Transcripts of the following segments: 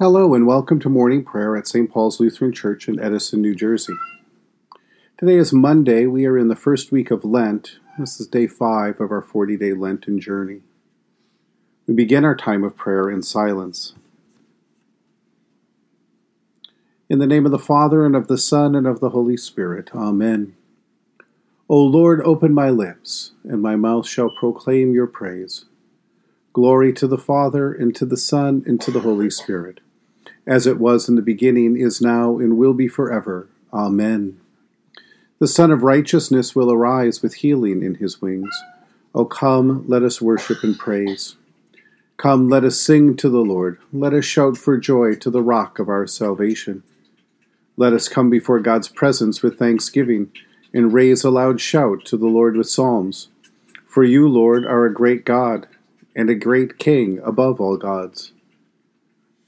Hello, and welcome to morning prayer at St. Paul's Lutheran Church in Edison, New Jersey. Today is Monday. We are in the first week of Lent. This is day five of our 40 day Lenten journey. We begin our time of prayer in silence. In the name of the Father, and of the Son, and of the Holy Spirit. Amen. O Lord, open my lips, and my mouth shall proclaim your praise. Glory to the Father, and to the Son, and to the Holy Spirit as it was in the beginning, is now, and will be forever. Amen. The Sun of Righteousness will arise with healing in his wings. O come, let us worship and praise. Come, let us sing to the Lord. Let us shout for joy to the rock of our salvation. Let us come before God's presence with thanksgiving and raise a loud shout to the Lord with psalms. For you, Lord, are a great God and a great King above all gods.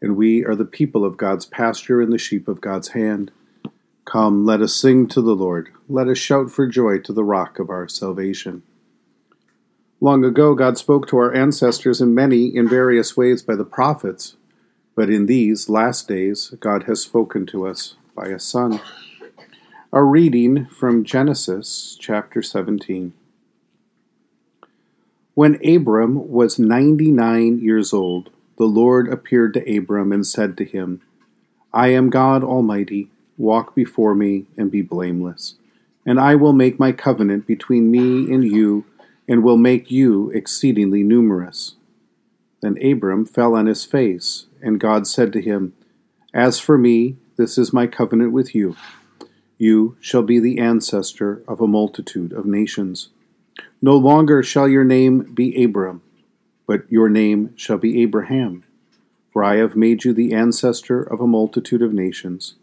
and we are the people of God's pasture and the sheep of God's hand. Come, let us sing to the Lord. Let us shout for joy to the rock of our salvation. Long ago, God spoke to our ancestors in many, in various ways by the prophets, but in these last days, God has spoken to us by a Son. A reading from Genesis chapter 17. When Abram was 99 years old, the Lord appeared to Abram and said to him, I am God Almighty. Walk before me and be blameless. And I will make my covenant between me and you, and will make you exceedingly numerous. Then Abram fell on his face, and God said to him, As for me, this is my covenant with you. You shall be the ancestor of a multitude of nations. No longer shall your name be Abram but your name shall be Abraham. For I have made you the ancestor of a multitude of nations.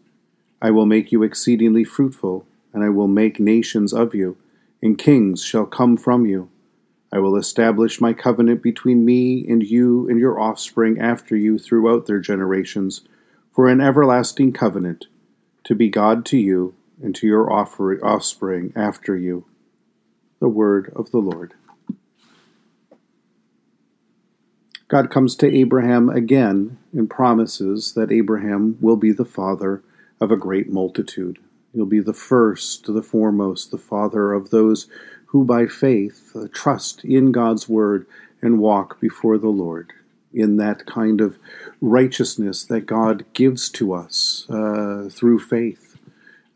I will make you exceedingly fruitful, and I will make nations of you, and kings shall come from you. I will establish my covenant between me and you and your offspring after you throughout their generations, for an everlasting covenant, to be God to you and to your offspring after you. The word of the Lord. God comes to Abraham again and promises that Abraham will be the father of a great multitude. He'll be the first, the foremost, the father of those who by faith uh, trust in God's word and walk before the Lord in that kind of righteousness that God gives to us uh, through faith.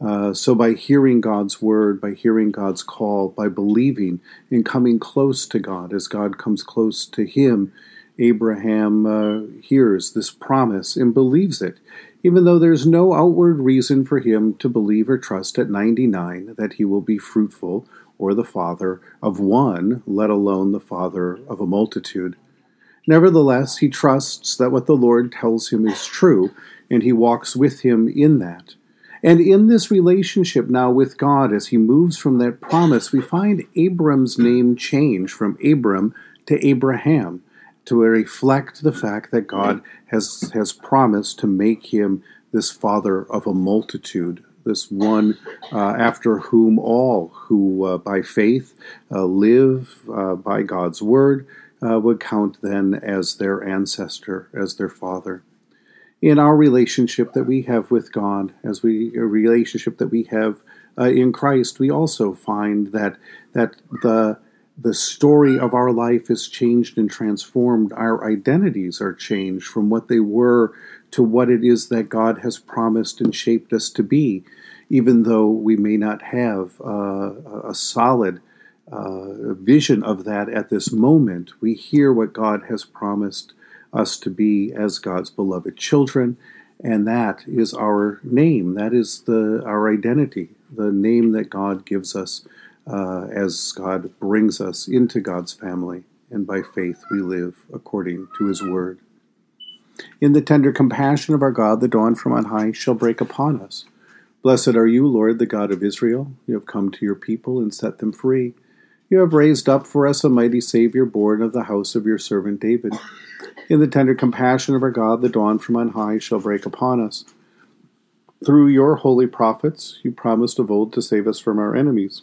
Uh, so, by hearing God's word, by hearing God's call, by believing and coming close to God as God comes close to him, Abraham uh, hears this promise and believes it, even though there's no outward reason for him to believe or trust at 99 that he will be fruitful or the father of one, let alone the father of a multitude. Nevertheless, he trusts that what the Lord tells him is true, and he walks with him in that. And in this relationship now with God, as he moves from that promise, we find Abram's name change from Abram to Abraham to reflect the fact that God has, has promised to make him this father of a multitude, this one uh, after whom all who uh, by faith uh, live uh, by God's word uh, would count then as their ancestor, as their father. In our relationship that we have with God, as we a relationship that we have uh, in Christ, we also find that that the the story of our life is changed and transformed. Our identities are changed from what they were to what it is that God has promised and shaped us to be, even though we may not have uh, a solid uh, vision of that at this moment. We hear what God has promised us to be as God's beloved children, and that is our name. That is the our identity, the name that God gives us uh, as God brings us into God's family, and by faith we live according to his word. In the tender compassion of our God, the dawn from on high shall break upon us. Blessed are you, Lord, the God of Israel. You have come to your people and set them free. You have raised up for us a mighty Savior, born of the house of your servant David. In the tender compassion of our God, the dawn from on high shall break upon us. Through your holy prophets, you promised of old to save us from our enemies,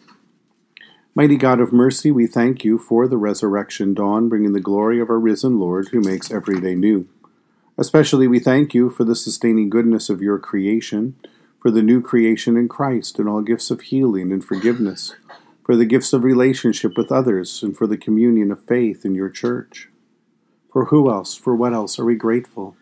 Mighty God of mercy, we thank you for the resurrection dawn, bringing the glory of our risen Lord who makes every day new. Especially we thank you for the sustaining goodness of your creation, for the new creation in Christ and all gifts of healing and forgiveness, for the gifts of relationship with others, and for the communion of faith in your church. For who else, for what else are we grateful?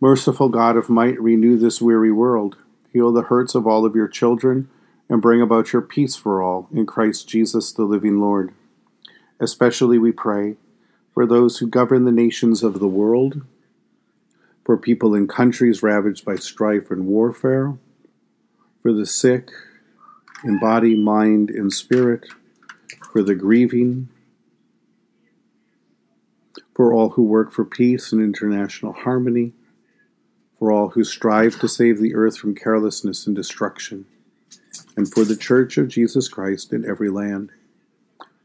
Merciful God of might, renew this weary world. Heal the hurts of all of your children and bring about your peace for all in Christ Jesus the living Lord. Especially we pray for those who govern the nations of the world, for people in countries ravaged by strife and warfare, for the sick in body, mind, and spirit, for the grieving, for all who work for peace and international harmony, for all who strive to save the earth from carelessness and destruction and for the Church of Jesus Christ in every land.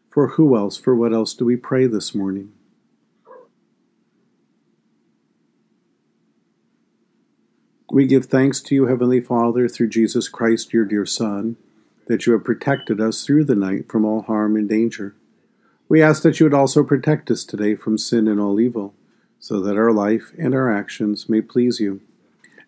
For who else, for what else do we pray this morning? We give thanks to you, Heavenly Father, through Jesus Christ, your dear Son, that you have protected us through the night from all harm and danger. We ask that you would also protect us today from sin and all evil, so that our life and our actions may please you.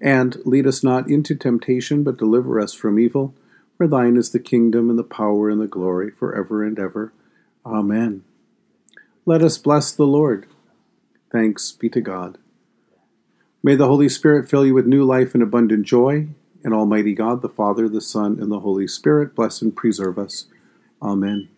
and lead us not into temptation, but deliver us from evil. For thine is the kingdom, and the power, and the glory, for ever and ever. Amen. Let us bless the Lord. Thanks be to God. May the Holy Spirit fill you with new life and abundant joy, and Almighty God, the Father, the Son, and the Holy Spirit bless and preserve us. Amen.